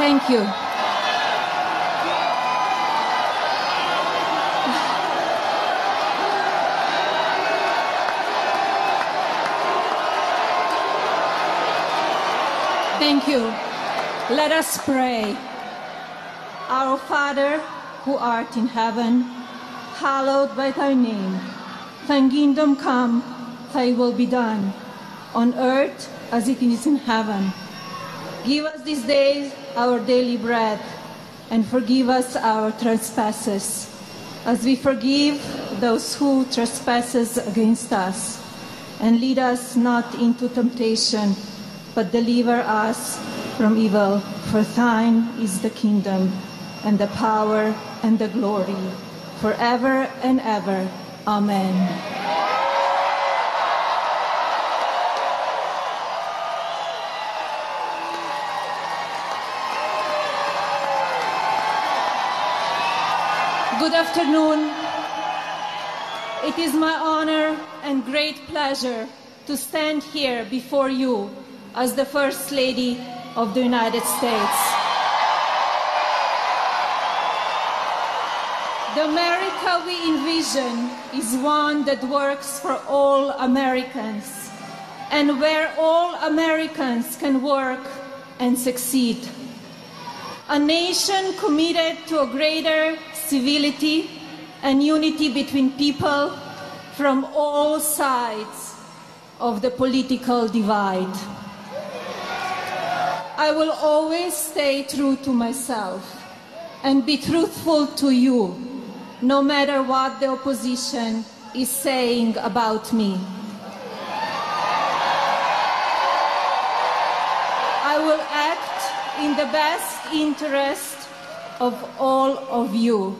Thank you. Thank you. Let us pray. Our Father, who art in heaven, hallowed by thy name. Thy kingdom come, thy will be done, on earth as it is in heaven. Give us this day our daily bread, and forgive us our trespasses, as we forgive those who trespasses against us. And lead us not into temptation, but deliver us from evil. For thine is the kingdom, and the power, and the glory, forever and ever. Amen. Good afternoon. It is my honor and great pleasure to stand here before you as the First Lady of the United States. The America we envision is one that works for all Americans and where all Americans can work and succeed. A nation committed to a greater civility and unity between people from all sides of the political divide. I will always stay true to myself and be truthful to you, no matter what the opposition is saying about me. I will act in the best interest of all of you.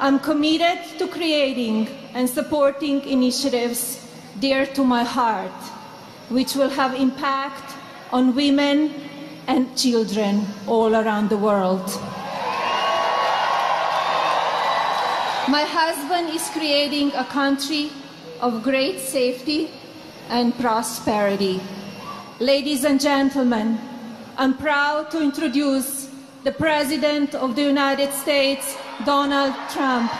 I'm committed to creating and supporting initiatives dear to my heart, which will have impact on women and children all around the world. My husband is creating a country of great safety and prosperity. Ladies and gentlemen, I'm proud to introduce the President of the United States, Donald Trump.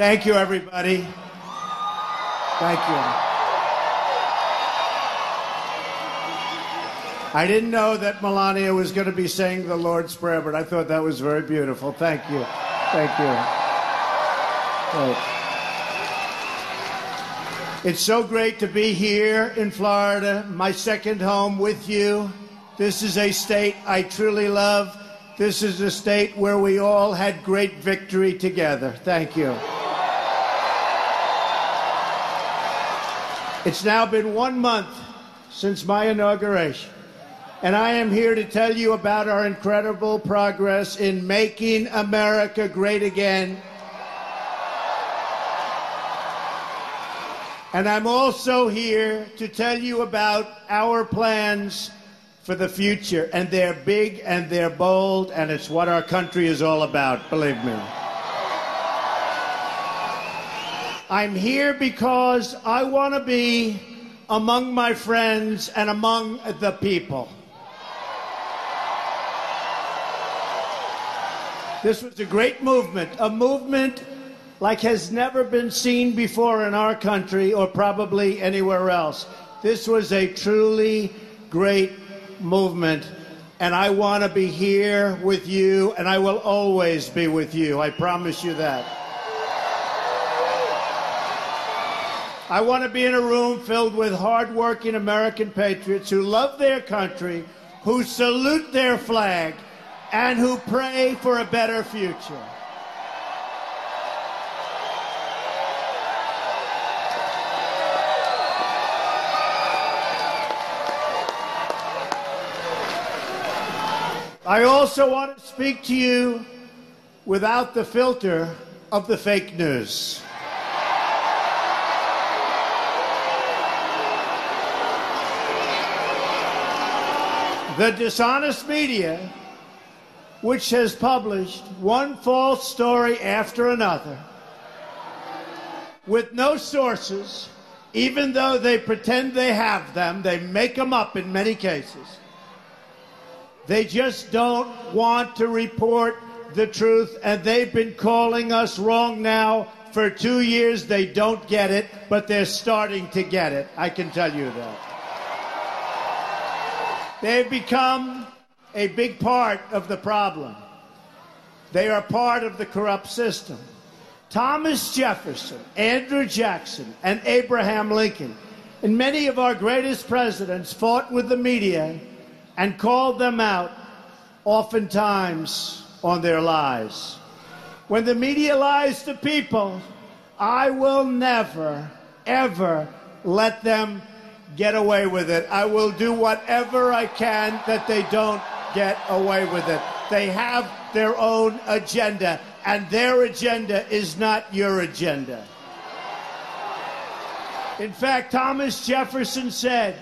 Thank you, everybody. Thank you. I didn't know that Melania was going to be saying the Lord's Prayer, but I thought that was very beautiful. Thank you. Thank you. It's so great to be here in Florida, my second home with you. This is a state I truly love. This is a state where we all had great victory together. Thank you. It's now been one month since my inauguration, and I am here to tell you about our incredible progress in making America great again. And I'm also here to tell you about our plans for the future. And they're big and they're bold, and it's what our country is all about, believe me. I'm here because I want to be among my friends and among the people. This was a great movement, a movement like has never been seen before in our country or probably anywhere else. This was a truly great movement, and I want to be here with you, and I will always be with you. I promise you that. I want to be in a room filled with hardworking American patriots who love their country, who salute their flag, and who pray for a better future. I also want to speak to you without the filter of the fake news. The dishonest media, which has published one false story after another, with no sources, even though they pretend they have them, they make them up in many cases. They just don't want to report the truth, and they've been calling us wrong now for two years. They don't get it, but they're starting to get it. I can tell you that. They've become a big part of the problem. They are part of the corrupt system. Thomas Jefferson, Andrew Jackson, and Abraham Lincoln, and many of our greatest presidents fought with the media and called them out, oftentimes on their lies. When the media lies to people, I will never, ever let them get away with it. I will do whatever I can that they don't get away with it. They have their own agenda and their agenda is not your agenda. In fact, Thomas Jefferson said,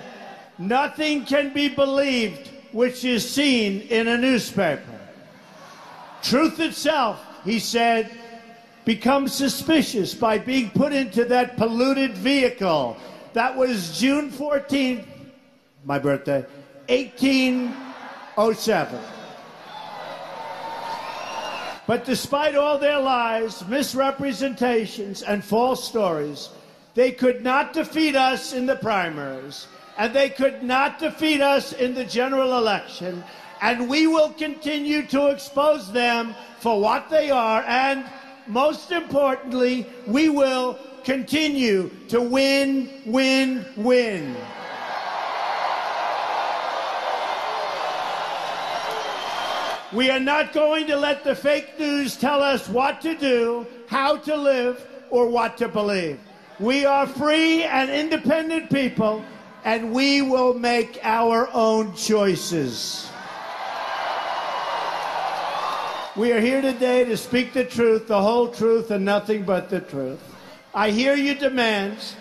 Nothing can be believed which is seen in a newspaper. Truth itself, he said, becomes suspicious by being put into that polluted vehicle. That was June 14th, my birthday, 1807. But despite all their lies, misrepresentations, and false stories, they could not defeat us in the primaries, and they could not defeat us in the general election. And we will continue to expose them for what they are, and most importantly, we will continue to win, win, win. We are not going to let the fake news tell us what to do, how to live, or what to believe. We are free and independent people, and we will make our own choices. We are here today to speak the truth, the whole truth, and nothing but the truth. I hear your demands,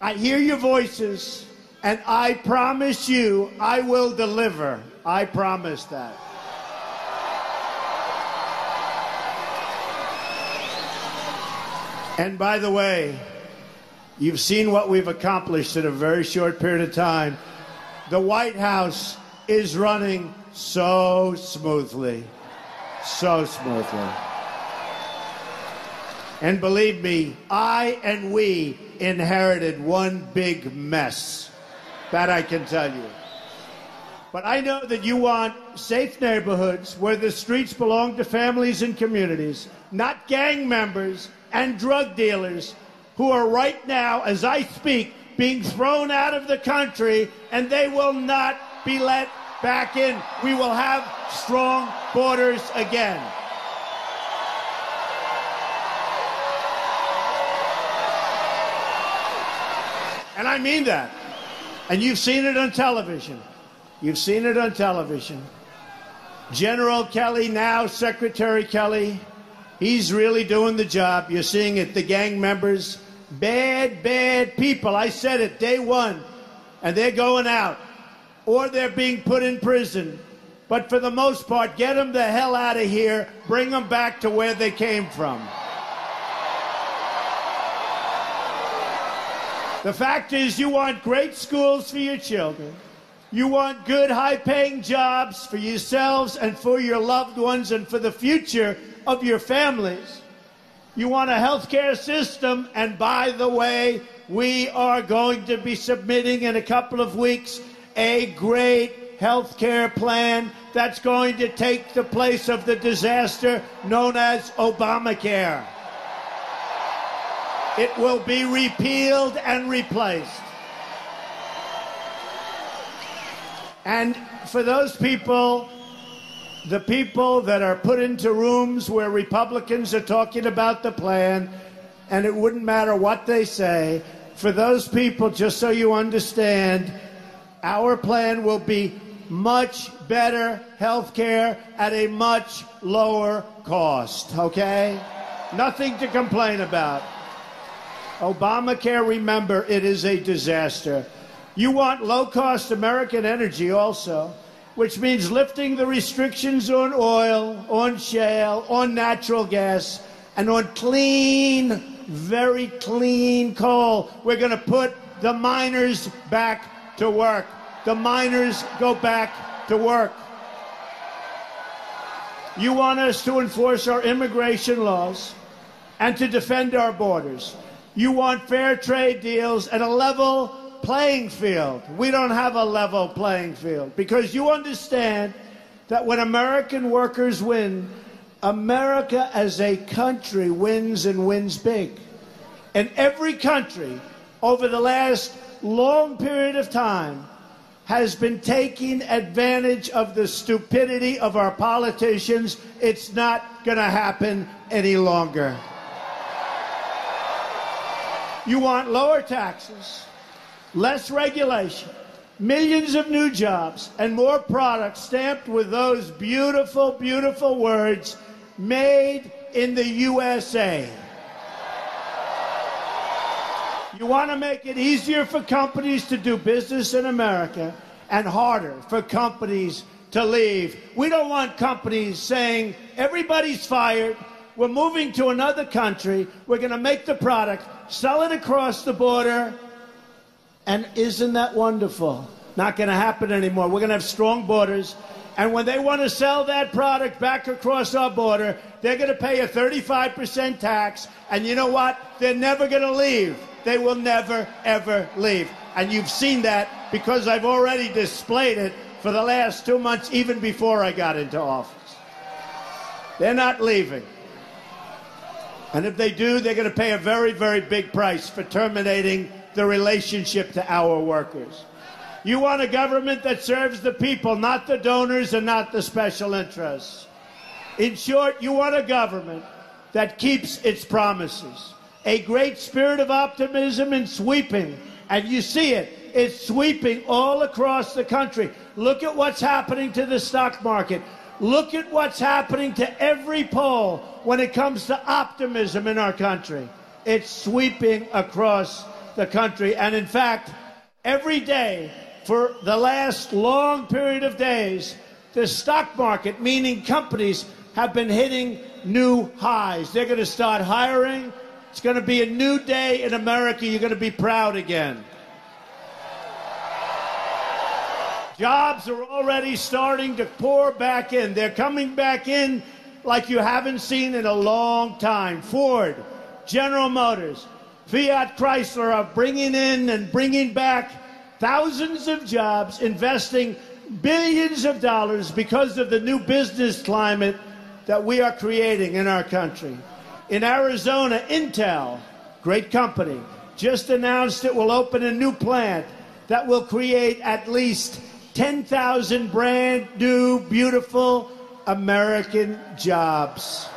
I hear your voices, and I promise you I will deliver. I promise that. And by the way, you've seen what we've accomplished in a very short period of time. The White House is running so smoothly. So smoothly. And believe me, I and we inherited one big mess. That I can tell you. But I know that you want safe neighborhoods where the streets belong to families and communities, not gang members and drug dealers who are right now, as I speak, being thrown out of the country, and they will not be let back in. We will have strong borders again. And I mean that. And you've seen it on television. You've seen it on television. General Kelly, now Secretary Kelly, He's really doing the job. You're seeing it. The gang members, bad, bad people. I said it day one. And they're going out. Or they're being put in prison. But for the most part, get them the hell out of here. Bring them back to where they came from. The fact is, you want great schools for your children. You want good, high paying jobs for yourselves and for your loved ones and for the future of your families. You want a health care system, and by the way, we are going to be submitting in a couple of weeks a great health care plan that's going to take the place of the disaster known as Obamacare. It will be repealed and replaced. And for those people the people that are put into rooms where Republicans are talking about the plan, and it wouldn't matter what they say. For those people, just so you understand, our plan will be much better health care at a much lower cost, okay? Nothing to complain about. Obamacare, remember, it is a disaster. You want low cost American energy also, which means lifting the restrictions on oil, on shale, on natural gas, and on clean, very clean coal. We're going to put the miners back to work. The miners go back to work. You want us to enforce our immigration laws and to defend our borders. You want fair trade deals and a level playing field. We don't have a level playing field because you understand that when American workers win, America as a country wins and wins big. And every country over the last long period of time has been taking advantage of the stupidity of our politicians. It's not going to happen any longer. You want lower taxes, less regulation, millions of new jobs, and more products stamped with those beautiful, beautiful words made in the USA. You want to make it easier for companies to do business in America and harder for companies to leave. We don't want companies saying everybody's fired, we're moving to another country, we're going to make the product, sell it across the border, and isn't that wonderful? Not going to happen anymore. We're going to have strong borders. And when they want to sell that product back across our border, they're going to pay a 35% tax. And you know what? They're never going to leave. They will never, ever leave. And you've seen that because I've already displayed it for the last two months, even before I got into office. They're not leaving. And if they do, they're going to pay a very, very big price for terminating the relationship to our workers. You want a government that serves the people, not the donors and not the special interests. In short, you want a government that keeps its promises. A great spirit of optimism and sweeping, and you see it. It's sweeping all across the country. Look at what's happening to the stock market. Look at what's happening to every poll when it comes to optimism in our country. It's sweeping across the country. And in fact, every day for the last long period of days, the stock market, meaning companies, have been hitting new highs. They're going to start hiring. It's going to be a new day in America. You're going to be proud again. Jobs are already starting to pour back in. They're coming back in like you haven't seen in a long time. Ford, General Motors, Fiat Chrysler are bringing in and bringing back thousands of jobs, investing billions of dollars because of the new business climate that we are creating in our country. In Arizona, Intel, great company, just announced it will open a new plant that will create at least 10,000 brand new, beautiful American jobs.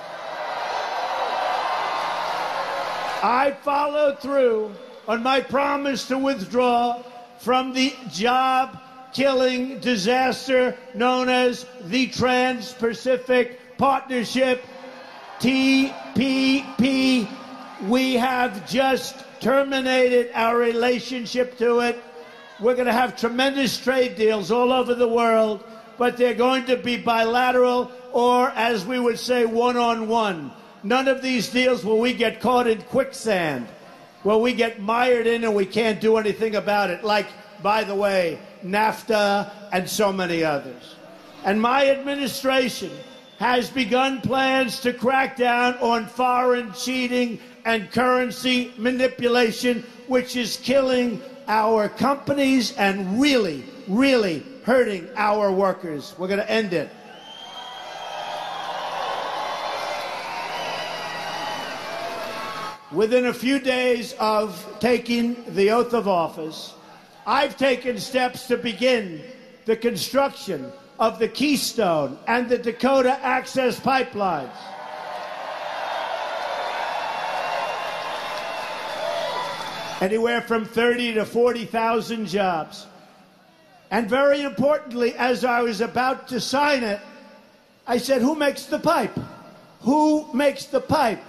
I followed through on my promise to withdraw from the job killing disaster known as the Trans Pacific Partnership, TPP. We have just terminated our relationship to it. We're going to have tremendous trade deals all over the world, but they're going to be bilateral or, as we would say, one on one. None of these deals will we get caught in quicksand, where we get mired in and we can't do anything about it, like, by the way, NAFTA and so many others. And my administration has begun plans to crack down on foreign cheating and currency manipulation, which is killing our companies and really, really hurting our workers. We're going to end it. Within a few days of taking the oath of office, I've taken steps to begin the construction of the Keystone and the Dakota Access Pipelines. Anywhere from 30 to 40,000 jobs. And very importantly, as I was about to sign it, I said, Who makes the pipe? Who makes the pipe?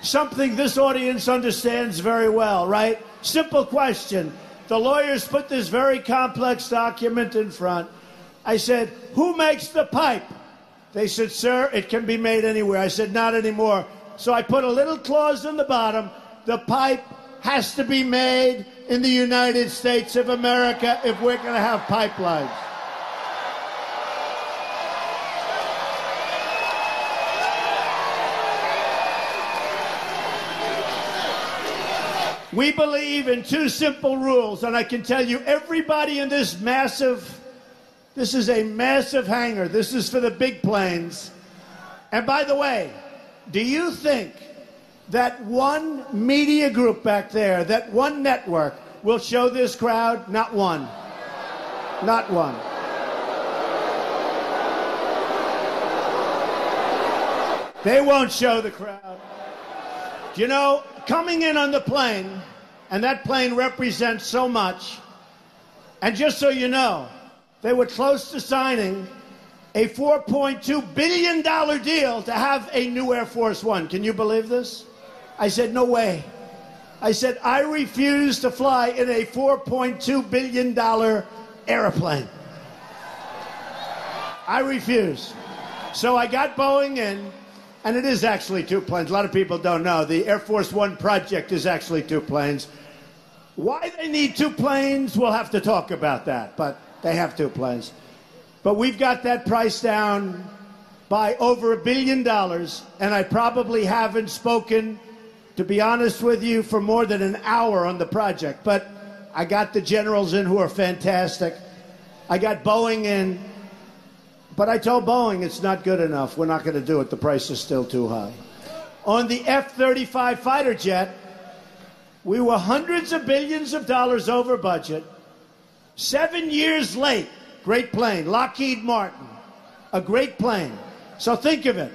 Something this audience understands very well, right? Simple question. The lawyers put this very complex document in front. I said, Who makes the pipe? They said, Sir, it can be made anywhere. I said, Not anymore. So I put a little clause in the bottom. The pipe has to be made in the United States of America if we're going to have pipelines. We believe in two simple rules, and I can tell you everybody in this massive, this is a massive hangar. This is for the big planes. And by the way, do you think that one media group back there, that one network, will show this crowd? Not one. Not one. They won't show the crowd. You know, coming in on the plane, and that plane represents so much. And just so you know, they were close to signing a $4.2 billion deal to have a new Air Force One. Can you believe this? I said, no way. I said, I refuse to fly in a $4.2 billion airplane. I refuse. So I got Boeing in, and it is actually two planes. A lot of people don't know. The Air Force One project is actually two planes. Why they need two planes, we'll have to talk about that, but they have two planes. But we've got that price down by over a billion dollars, and I probably haven't spoken, to be honest with you, for more than an hour on the project. But I got the generals in who are fantastic. I got Boeing in. But I told Boeing it's not good enough. We're not going to do it. The price is still too high. On the F 35 fighter jet, we were hundreds of billions of dollars over budget, seven years late. Great plane, Lockheed Martin, a great plane. So think of it.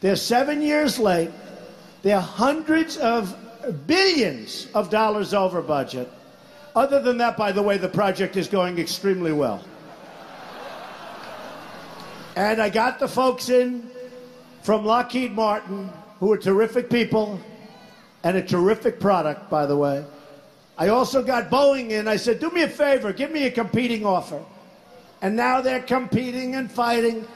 They're seven years late. They're hundreds of billions of dollars over budget. Other than that, by the way, the project is going extremely well. And I got the folks in from Lockheed Martin, who are terrific people and a terrific product, by the way. I also got Boeing in. I said, do me a favor, give me a competing offer. And now they're competing and fighting.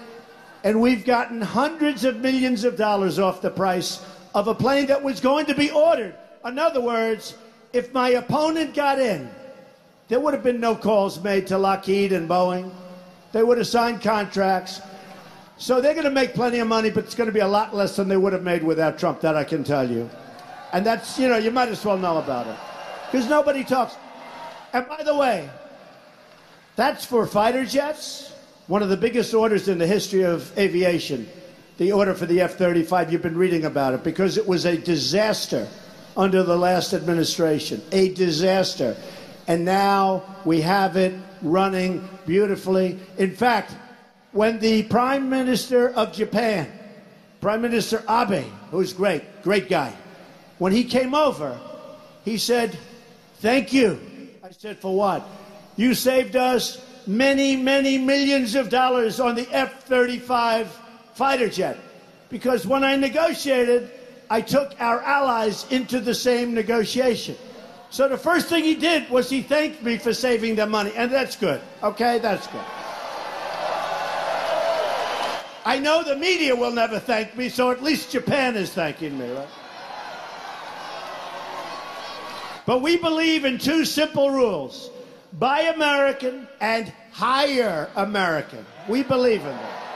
And we've gotten hundreds of millions of dollars off the price of a plane that was going to be ordered. In other words, if my opponent got in, there would have been no calls made to Lockheed and Boeing. They would have signed contracts. So they're going to make plenty of money, but it's going to be a lot less than they would have made without Trump, that I can tell you. And that's, you know, you might as well know about it. Because nobody talks. And by the way, that's for fighter jets, one of the biggest orders in the history of aviation. The order for the F 35, you've been reading about it, because it was a disaster under the last administration. A disaster. And now we have it running beautifully. In fact, when the Prime Minister of Japan, Prime Minister Abe, who's great, great guy, when he came over, he said, Thank you. I said, For what? You saved us many, many millions of dollars on the F 35 fighter jet. Because when I negotiated, I took our allies into the same negotiation. So the first thing he did was he thanked me for saving them money. And that's good. Okay? That's good. I know the media will never thank me, so at least Japan is thanking me, right? But we believe in two simple rules buy American and hire American. We believe in that.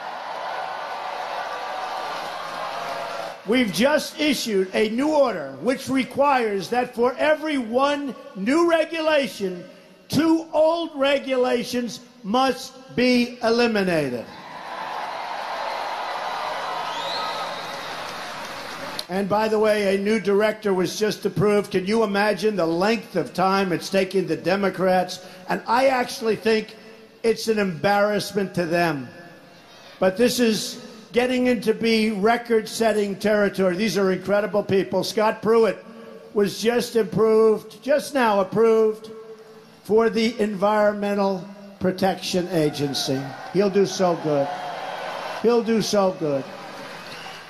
We've just issued a new order which requires that for every one new regulation, two old regulations must be eliminated. And by the way, a new director was just approved. Can you imagine the length of time it's taking the Democrats? And I actually think it's an embarrassment to them. But this is getting into be record setting territory. These are incredible people. Scott Pruitt was just approved, just now approved, for the Environmental Protection Agency. He'll do so good. He'll do so good.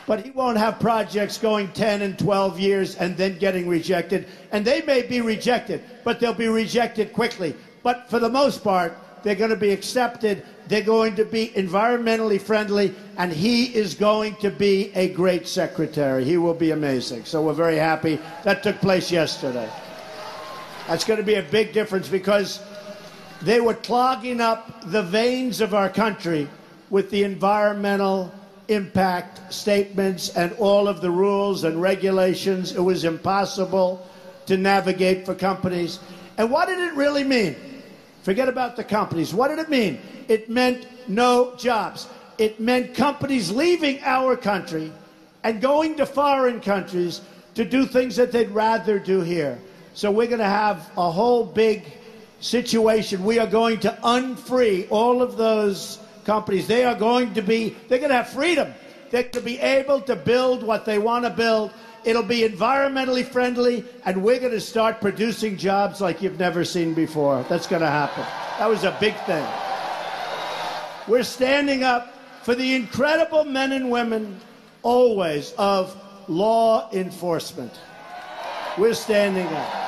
But he won't have projects going 10 and 12 years and then getting rejected. And they may be rejected, but they'll be rejected quickly. But for the most part, they're going to be accepted. They're going to be environmentally friendly, and he is going to be a great secretary. He will be amazing. So we're very happy. That took place yesterday. That's going to be a big difference because they were clogging up the veins of our country with the environmental impact statements and all of the rules and regulations. It was impossible to navigate for companies. And what did it really mean? Forget about the companies. What did it mean? It meant no jobs. It meant companies leaving our country and going to foreign countries to do things that they'd rather do here. So we're going to have a whole big situation. We are going to unfree all of those companies. They are going to be, they're going to have freedom. They're going to be able to build what they want to build. It'll be environmentally friendly, and we're going to start producing jobs like you've never seen before. That's going to happen. That was a big thing. We're standing up for the incredible men and women, always, of law enforcement. We're standing up.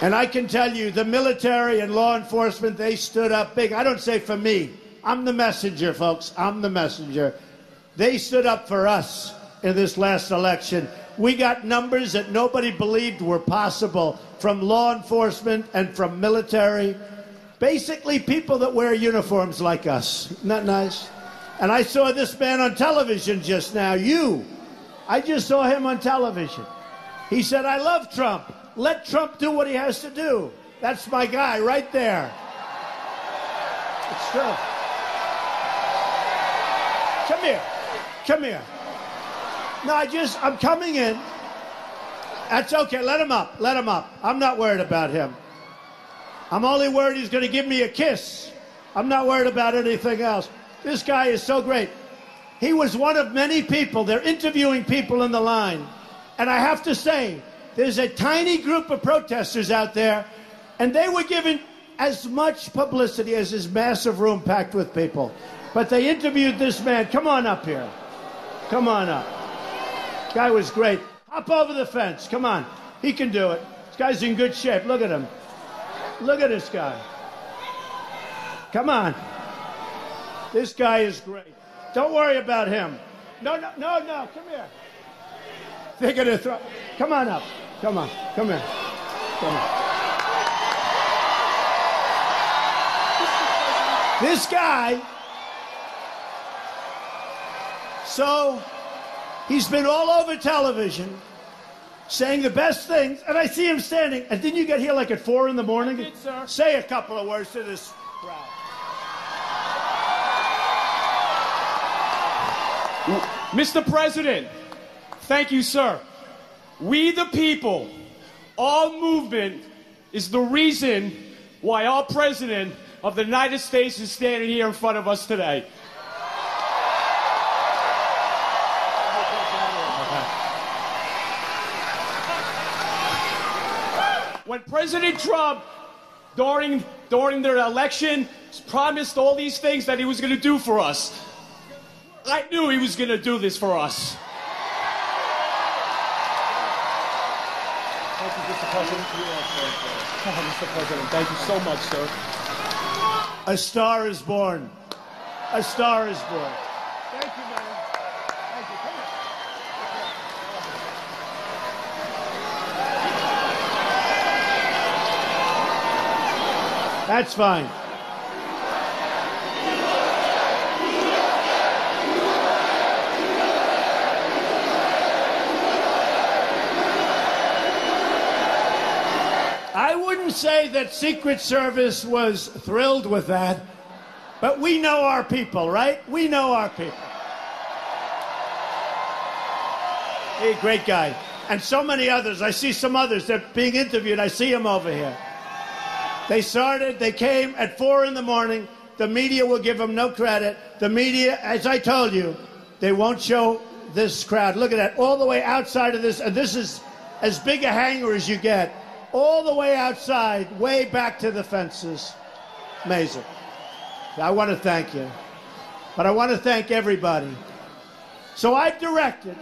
And I can tell you, the military and law enforcement, they stood up big. I don't say for me. I'm the messenger, folks. I'm the messenger. They stood up for us in this last election. We got numbers that nobody believed were possible from law enforcement and from military. Basically, people that wear uniforms like us. Isn't that nice? And I saw this man on television just now. You. I just saw him on television. He said, I love Trump. Let Trump do what he has to do. That's my guy right there. It's true. Come here. Come here. No, I just, I'm coming in. That's okay. Let him up. Let him up. I'm not worried about him. I'm only worried he's going to give me a kiss. I'm not worried about anything else. This guy is so great. He was one of many people. They're interviewing people in the line. And I have to say, there's a tiny group of protesters out there, and they were given as much publicity as this massive room packed with people. But they interviewed this man. Come on up here. Come on up. Guy was great. Hop over the fence. Come on. He can do it. This guy's in good shape. Look at him. Look at this guy. Come on. This guy is great. Don't worry about him. No, no, no, no. Come here. They're going to throw. Come on up. Come on. Come here. Come on. This guy. So he's been all over television saying the best things, and I see him standing. And didn't you get here like at four in the morning? did, sir. Say a couple of words to this crowd. Mr. President, thank you, sir. We the people, our movement is the reason why our president of the United States is standing here in front of us today. When President Trump, during, during their election, promised all these things that he was going to do for us, I knew he was going to do this for us. Thank you, Mr. President. Mr. President, thank you so much, sir. A star is born. A star is born. Thank you, man. Thank you. Come here. That's fine. I wouldn't say that Secret Service was thrilled with that, but we know our people, right? We know our people. Hey, great guy. And so many others. I see some others. They're being interviewed. I see them over here. They started, they came at four in the morning. The media will give them no credit. The media, as I told you, they won't show this crowd. Look at that, all the way outside of this, and this is as big a hangar as you get. all the way outside, way back to the fences. Amazing. I want to thank you. But I want to thank everybody. So I've directed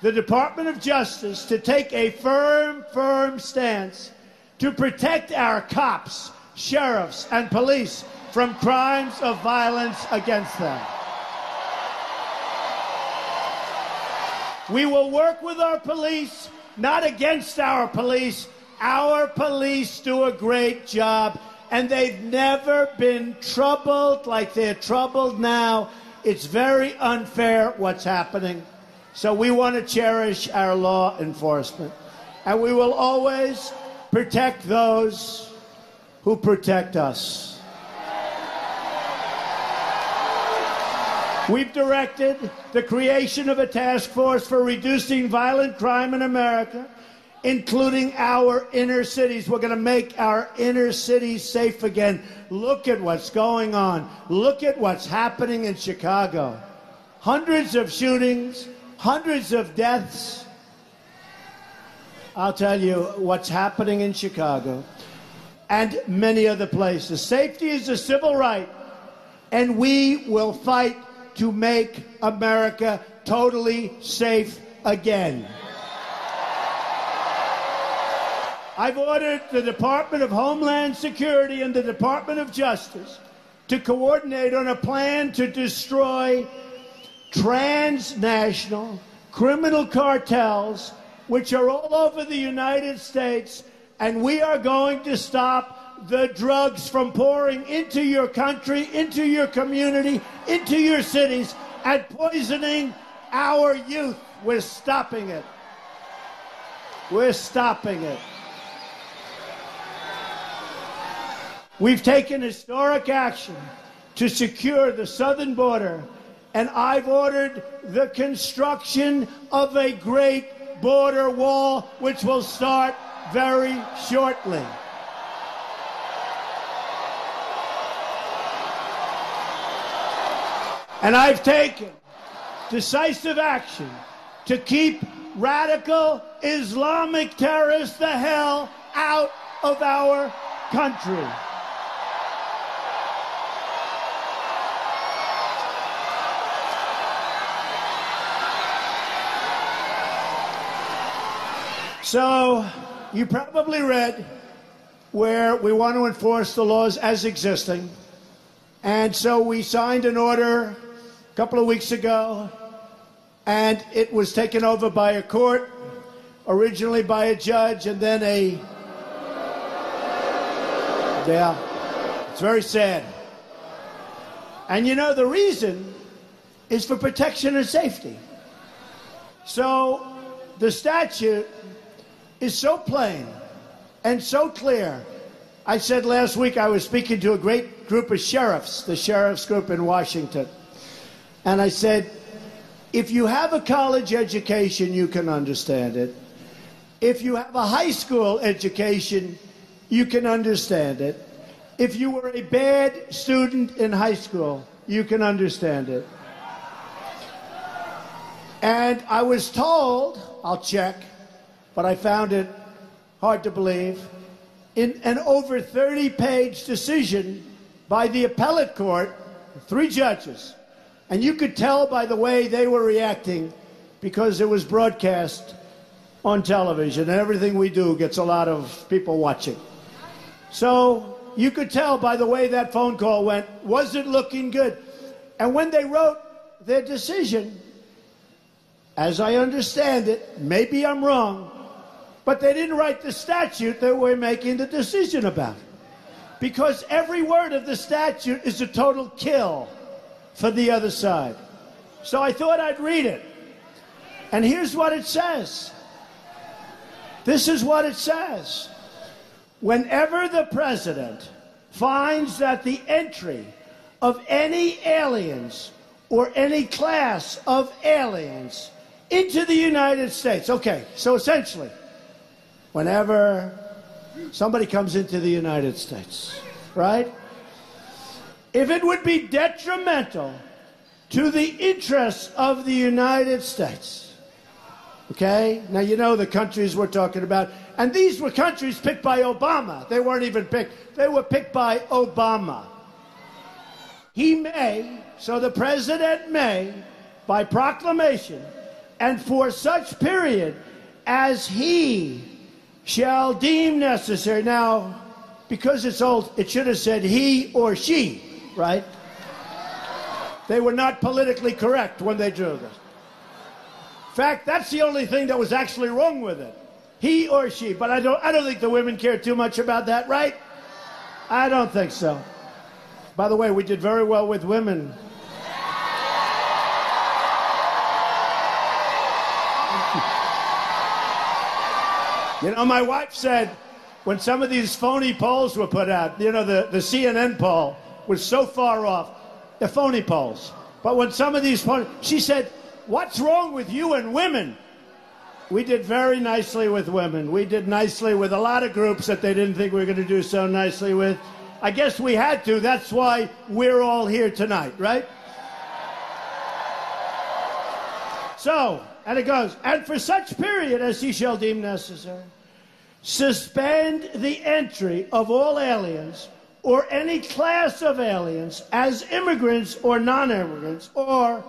the Department of Justice to take a firm, firm stance to protect our cops, sheriffs, and police from crimes of violence against them. We will work with our police, not against our police. Our police do a great job, and they've never been troubled like they're troubled now. It's very unfair what's happening. So we want to cherish our law enforcement. And we will always protect those who protect us. We've directed the creation of a task force for reducing violent crime in America, including our inner cities. We're going to make our inner cities safe again. Look at what's going on. Look at what's happening in Chicago. Hundreds of shootings, hundreds of deaths. I'll tell you what's happening in Chicago and many other places. Safety is a civil right, and we will fight to make America totally safe again. I've ordered the Department of Homeland Security and the Department of Justice to coordinate on a plan to destroy transnational criminal cartels which are all over the United States, and we are going to stop the drugs from pouring into your country, into your community, into your cities, and poisoning our youth. We're stopping it. We're stopping it. We've taken historic action to secure the southern border, and I've ordered the construction of a great border wall, which will start very shortly. And I've taken decisive action to keep radical Islamic terrorists the hell out of our country. So, you probably read where we want to enforce the laws as existing. And so we signed an order a couple of weeks ago, and it was taken over by a court, originally by a judge, and then a. Yeah, it's very sad. And you know, the reason is for protection and safety. So the statute is so plain and so clear. I said last week I was speaking to a great group of sheriffs, the sheriff's group in Washington. And I said, if you have a college education, you can understand it. If you have a high school education, you can understand it. If you were a bad student in high school, you can understand it. And I was told, I'll check, but I found it hard to believe, in an over 30 page decision by the appellate court, three judges and you could tell by the way they were reacting because it was broadcast on television, and everything we do gets a lot of people watching. So you could tell by the way that phone call went, was it looking good? And when they wrote their decision, as I understand it, maybe I'm wrong, but they didn't write the statute that we're making the decision about. Because every word of the statute is a total kill for the other side. So I thought I'd read it. And here's what it says. This is what it says. Whenever the president finds that the entry of any aliens or any class of aliens into the United States, okay, so essentially, whenever somebody comes into the United States, right? if it would be detrimental to the interests of the United States, Okay? Now, you know the countries we're talking about. And these were countries picked by Obama. They weren't even picked, they were picked by Obama. He may, so the president may, by proclamation, and for such period as he shall deem necessary. Now, because it's old, it should have said he or she, right? They were not politically correct when they drew this. In fact, that's the only thing that was actually wrong with it. He or she. But I don't I don't think the women care too much about that, right? I don't think so. By the way, we did very well with women. You know, my wife said when some of these phony polls were put out, you know, the, the CNN poll was so far off, the phony polls. But when some of these phony, she said, What's wrong with you and women? We did very nicely with women. We did nicely with a lot of groups that they didn't think we were going to do so nicely with. I guess we had to. That's why we're all here tonight, right? So, and it goes, and for such period as he shall deem necessary, suspend the entry of all aliens or any class of aliens as immigrants or non immigrants, or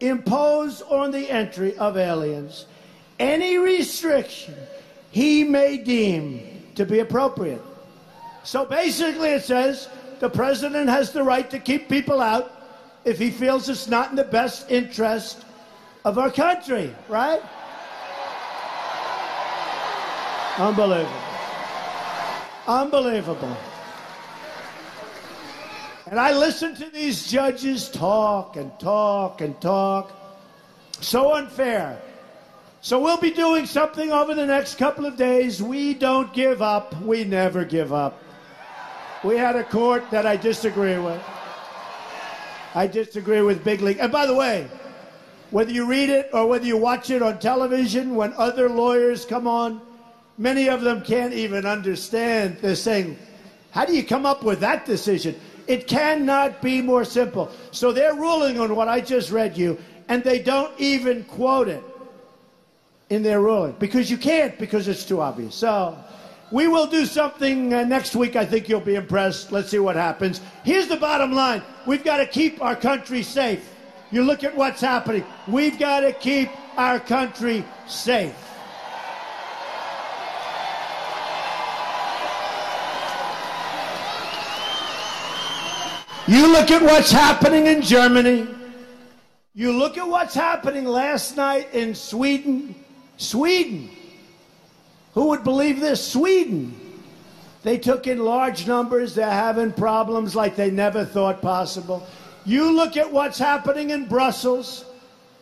impose on the entry of aliens any restriction he may deem to be appropriate. So basically, it says the president has the right to keep people out if he feels it's not in the best interest of our country, right? Unbelievable. Unbelievable. And I listen to these judges talk and talk and talk. So unfair. So we'll be doing something over the next couple of days. We don't give up. We never give up. We had a court that I disagree with. I disagree with Big League. And by the way, whether you read it or whether you watch it on television when other lawyers come on, Many of them can't even understand. They're saying, How do you come up with that decision? It cannot be more simple. So they're ruling on what I just read you, and they don't even quote it in their ruling because you can't, because it's too obvious. So we will do something uh, next week. I think you'll be impressed. Let's see what happens. Here's the bottom line we've got to keep our country safe. You look at what's happening. We've got to keep our country safe. You look at what's happening in Germany. You look at what's happening last night in Sweden. Sweden. Who would believe this? Sweden. They took in large numbers. They're having problems like they never thought possible. You look at what's happening in Brussels.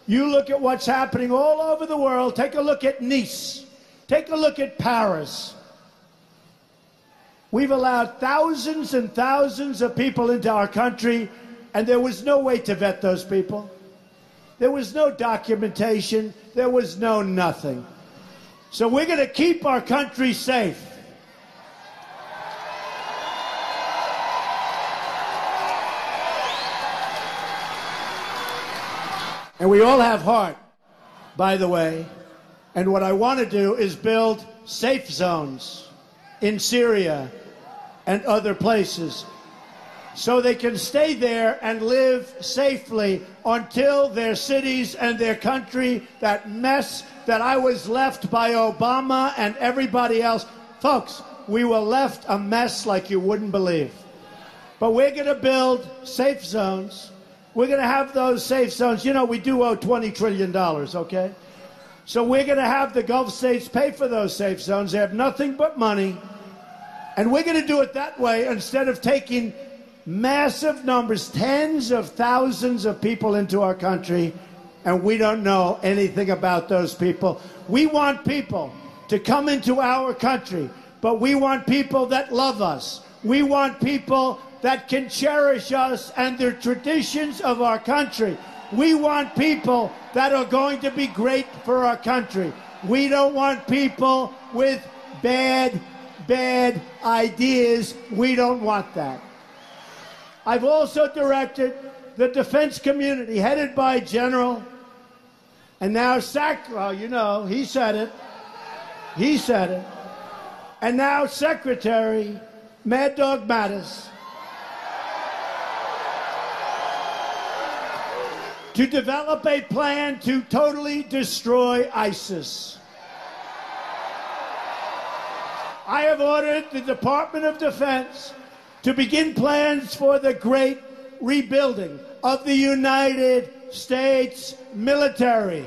You look at what's happening all over the world. Take a look at Nice. Take a look at Paris. We've allowed thousands and thousands of people into our country, and there was no way to vet those people. There was no documentation. There was no nothing. So we're going to keep our country safe. And we all have heart, by the way. And what I want to do is build safe zones in Syria, and other places so they can stay there and live safely until their cities and their country, that mess that I was left by Obama and everybody else. Folks, we were left a mess like you wouldn't believe. But we're going to build safe zones. We're going to have those safe zones. You know, we do owe $20 trillion, okay? So we're going to have the Gulf states pay for those safe zones. They have nothing but money. And we're going to do it that way instead of taking massive numbers, tens of thousands of people into our country, and we don't know anything about those people. We want people to come into our country, but we want people that love us. We want people that can cherish us and the traditions of our country. We want people that are going to be great for our country. We don't want people with bad bad ideas. We don't want that. I've also directed the defense community, headed by General And now Sac, well, you know, he said it. He said it. And now Secretary Mad Dog Mattis to develop a plan to totally destroy ISIS. I have ordered the Department of Defense to begin plans for the great rebuilding of the United States military.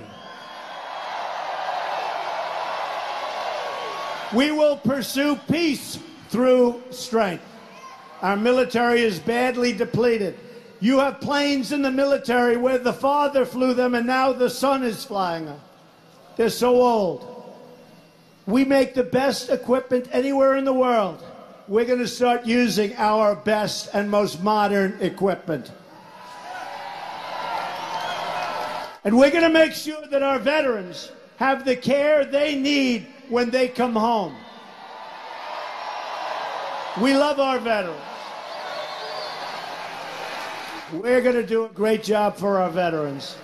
We will pursue peace through strength. Our military is badly depleted. You have planes in the military where the father flew them and now the son is flying them. They're so old. We make the best equipment anywhere in the world. We're going to start using our best and most modern equipment. And we're going to make sure that our veterans have the care they need when they come home. We love our veterans. We're going to do a great job for our veterans.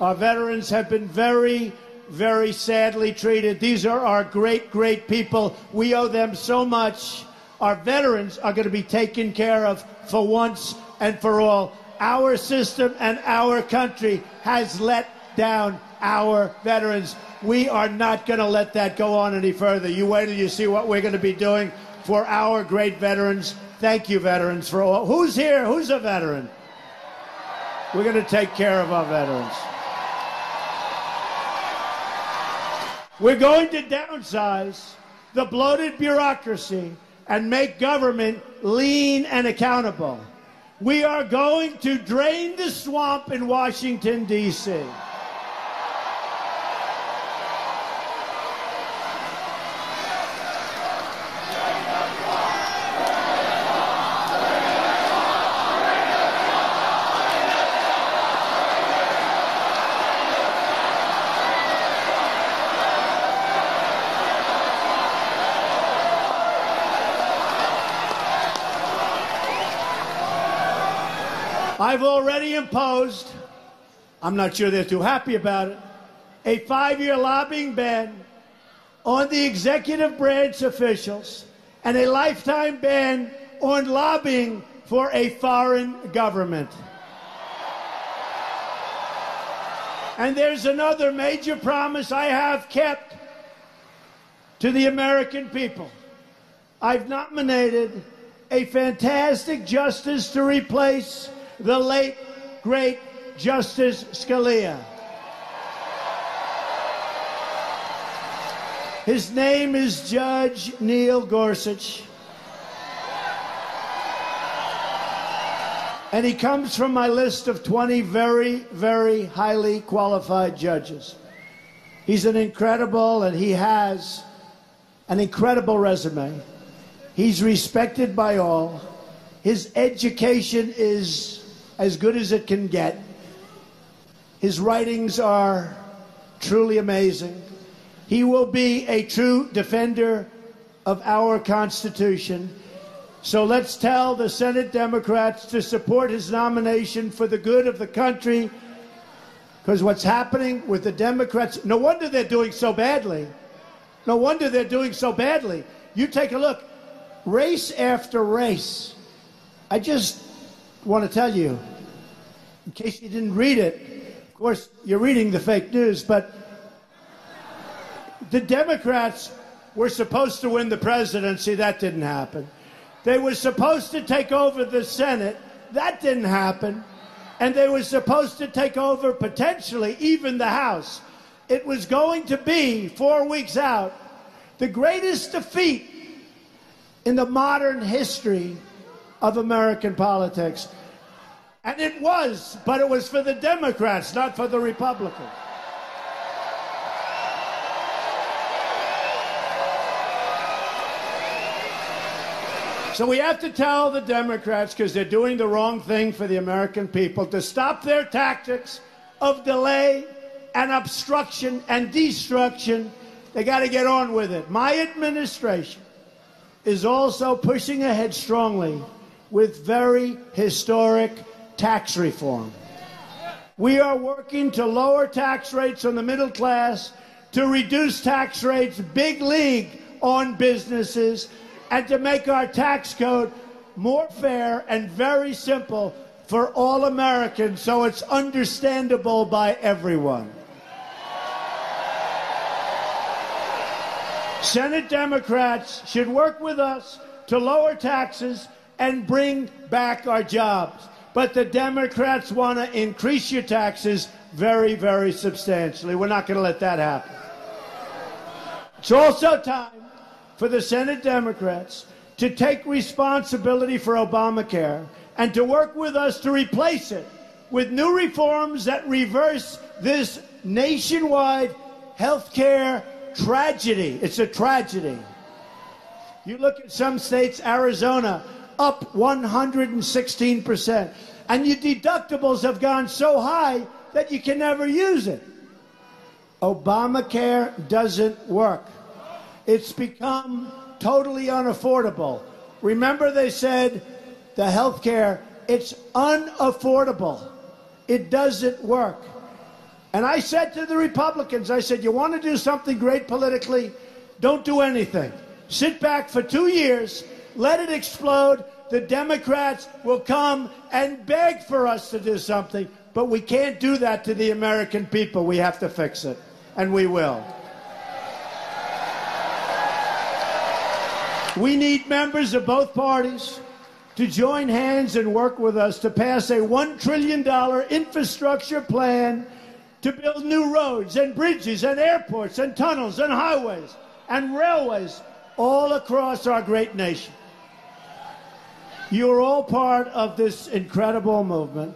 Our veterans have been very, very sadly treated. These are our great, great people. We owe them so much. Our veterans are going to be taken care of for once and for all. Our system and our country has let down our veterans. We are not going to let that go on any further. You wait till you see what we're going to be doing for our great veterans. Thank you, veterans, for all. Who's here? Who's a veteran? We're going to take care of our veterans. We're going to downsize the bloated bureaucracy and make government lean and accountable. We are going to drain the swamp in Washington, D.C. I've already imposed, I'm not sure they're too happy about it, a five year lobbying ban on the executive branch officials and a lifetime ban on lobbying for a foreign government. And there's another major promise I have kept to the American people. I've nominated a fantastic justice to replace the late, great Justice Scalia. His name is Judge Neil Gorsuch. And he comes from my list of 20 very, very highly qualified judges. He's an incredible, and he has an incredible resume. He's respected by all. His education is as good as it can get. His writings are truly amazing. He will be a true defender of our Constitution. So let's tell the Senate Democrats to support his nomination for the good of the country. Because what's happening with the Democrats, no wonder they're doing so badly. No wonder they're doing so badly. You take a look, race after race. I just want to tell you, in case you didn't read it, of course, you're reading the fake news, but the Democrats were supposed to win the presidency. That didn't happen. They were supposed to take over the Senate. That didn't happen. And they were supposed to take over potentially even the House. It was going to be, four weeks out, the greatest defeat in the modern history of American politics. And it was, but it was for the Democrats, not for the Republicans. So we have to tell the Democrats, because they're doing the wrong thing for the American people, to stop their tactics of delay and obstruction and destruction. They got to get on with it. My administration is also pushing ahead strongly with very historic tax reform. We are working to lower tax rates on the middle class, to reduce tax rates big league on businesses, and to make our tax code more fair and very simple for all Americans so it's understandable by everyone. Senate Democrats should work with us to lower taxes and bring back our jobs. But the Democrats want to increase your taxes very, very substantially. We're not going to let that happen. It's also time for the Senate Democrats to take responsibility for Obamacare and to work with us to replace it with new reforms that reverse this nationwide health care tragedy. It's a tragedy. You look at some states, Arizona, up 116%. And your deductibles have gone so high that you can never use it. Obamacare doesn't work. It's become totally unaffordable. Remember, they said the health care, it's unaffordable. It doesn't work. And I said to the Republicans, I said, you want to do something great politically? Don't do anything. Sit back for two years, let it explode. The Democrats will come and beg for us to do something, but we can't do that to the American people. We have to fix it, and we will. We need members of both parties to join hands and work with us to pass a $1 trillion infrastructure plan to build new roads and bridges and airports and tunnels and highways and railways all across our great nation. You're all part of this incredible movement.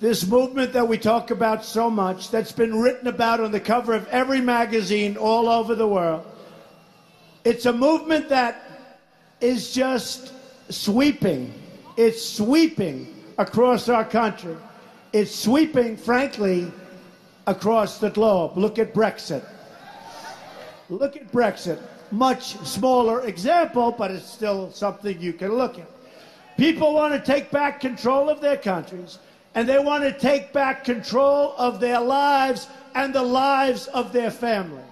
This movement that we talk about so much, that's been written about on the cover of every magazine all over the world. It's a movement that is just sweeping. It's sweeping across our country. It's sweeping, frankly, across the globe. Look at Brexit. Look at Brexit. Much smaller example, but it's still something you can look at. People want to take back control of their countries, and they want to take back control of their lives and the lives of their family.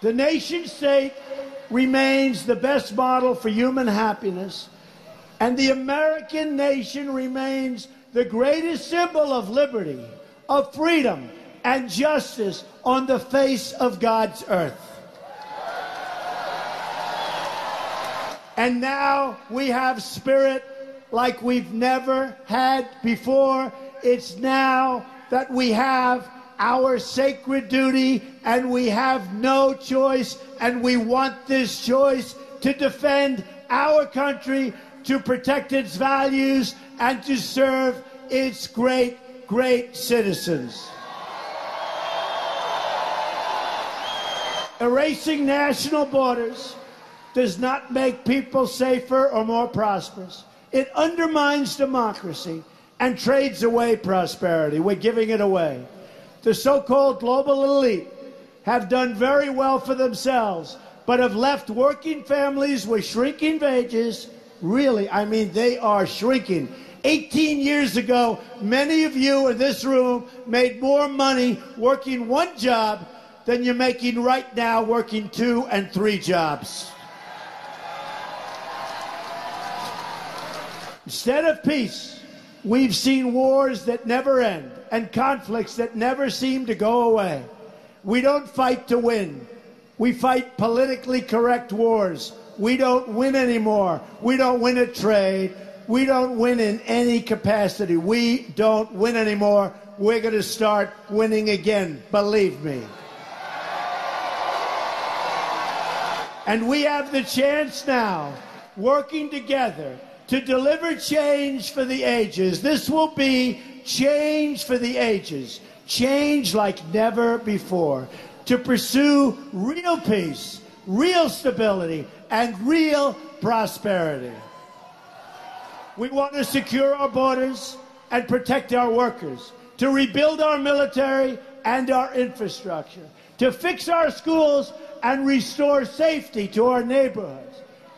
The nation state remains the best model for human happiness, and the American nation remains the greatest symbol of liberty, of freedom, and justice on the face of God's earth. And now we have spirit like we've never had before. It's now that we have our sacred duty, and we have no choice, and we want this choice to defend our country, to protect its values, and to serve its great, great citizens. Erasing national borders does not make people safer or more prosperous. It undermines democracy and trades away prosperity. We're giving it away the so called global elite have done very well for themselves, but have left working families with shrinking wages. Really, I mean, they are shrinking. 18 years ago, many of you in this room made more money working one job than you're making right now working two and three jobs. Instead of peace, we've seen wars that never end and conflicts that never seem to go away. We don't fight to win. We fight politically correct wars. We don't win anymore. We don't win at trade. We don't win in any capacity. We don't win anymore. We're going to start winning again, believe me. And we have the chance now, working together, to deliver change for the ages. This will be change for the ages, change like never before, to pursue real peace, real stability, and real prosperity. We want to secure our borders and protect our workers, to rebuild our military and our infrastructure, to fix our schools and restore safety to our neighborhoods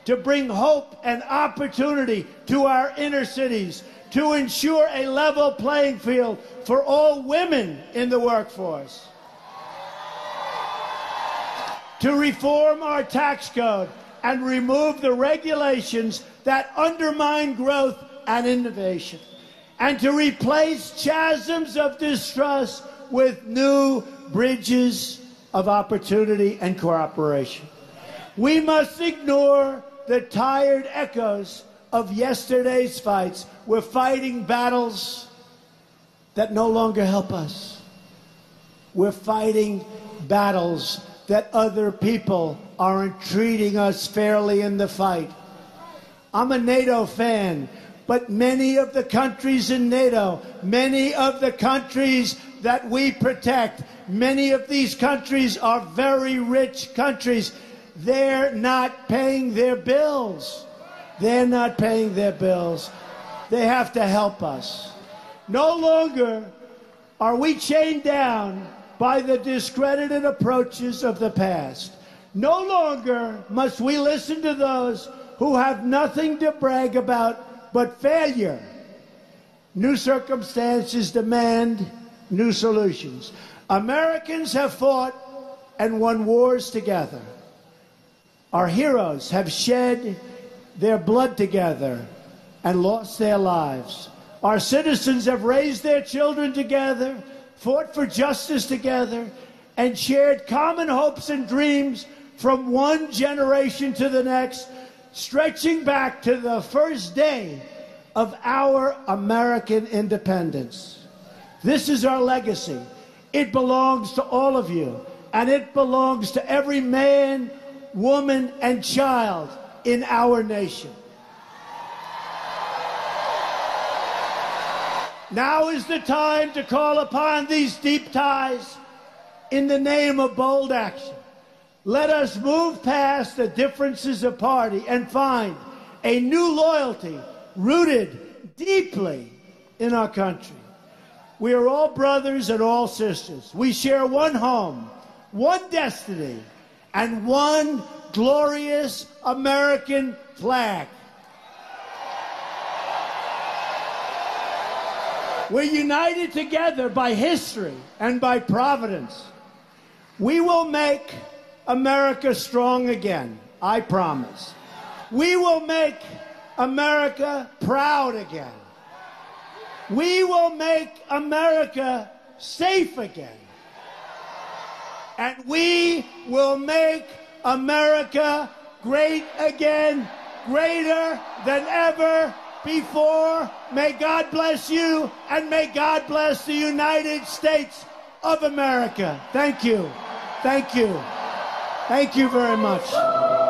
to bring hope and opportunity to our inner cities, to ensure a level playing field for all women in the workforce, to reform our tax code and remove the regulations that undermine growth and innovation, and to replace chasms of distrust with new bridges of opportunity and cooperation. We must ignore the tired echoes of yesterday's fights. We're fighting battles that no longer help us. We're fighting battles that other people aren't treating us fairly in the fight. I'm a NATO fan, but many of the countries in NATO, many of the countries that we protect, many of these countries are very rich countries. They're not paying their bills. They're not paying their bills. They have to help us. No longer are we chained down by the discredited approaches of the past. No longer must we listen to those who have nothing to brag about but failure. New circumstances demand new solutions. Americans have fought and won wars together. Our heroes have shed their blood together and lost their lives. Our citizens have raised their children together, fought for justice together, and shared common hopes and dreams from one generation to the next, stretching back to the first day of our American independence. This is our legacy. It belongs to all of you, and it belongs to every man, woman, and child in our nation. Now is the time to call upon these deep ties in the name of bold action. Let us move past the differences of party and find a new loyalty rooted deeply in our country. We are all brothers and all sisters. We share one home, one destiny, and one glorious American flag. We're united together by history and by providence. We will make America strong again, I promise. We will make America proud again. We will make America safe again. And we will make America great again, greater than ever before. May God bless you and may God bless the United States of America. Thank you. Thank you. Thank you very much.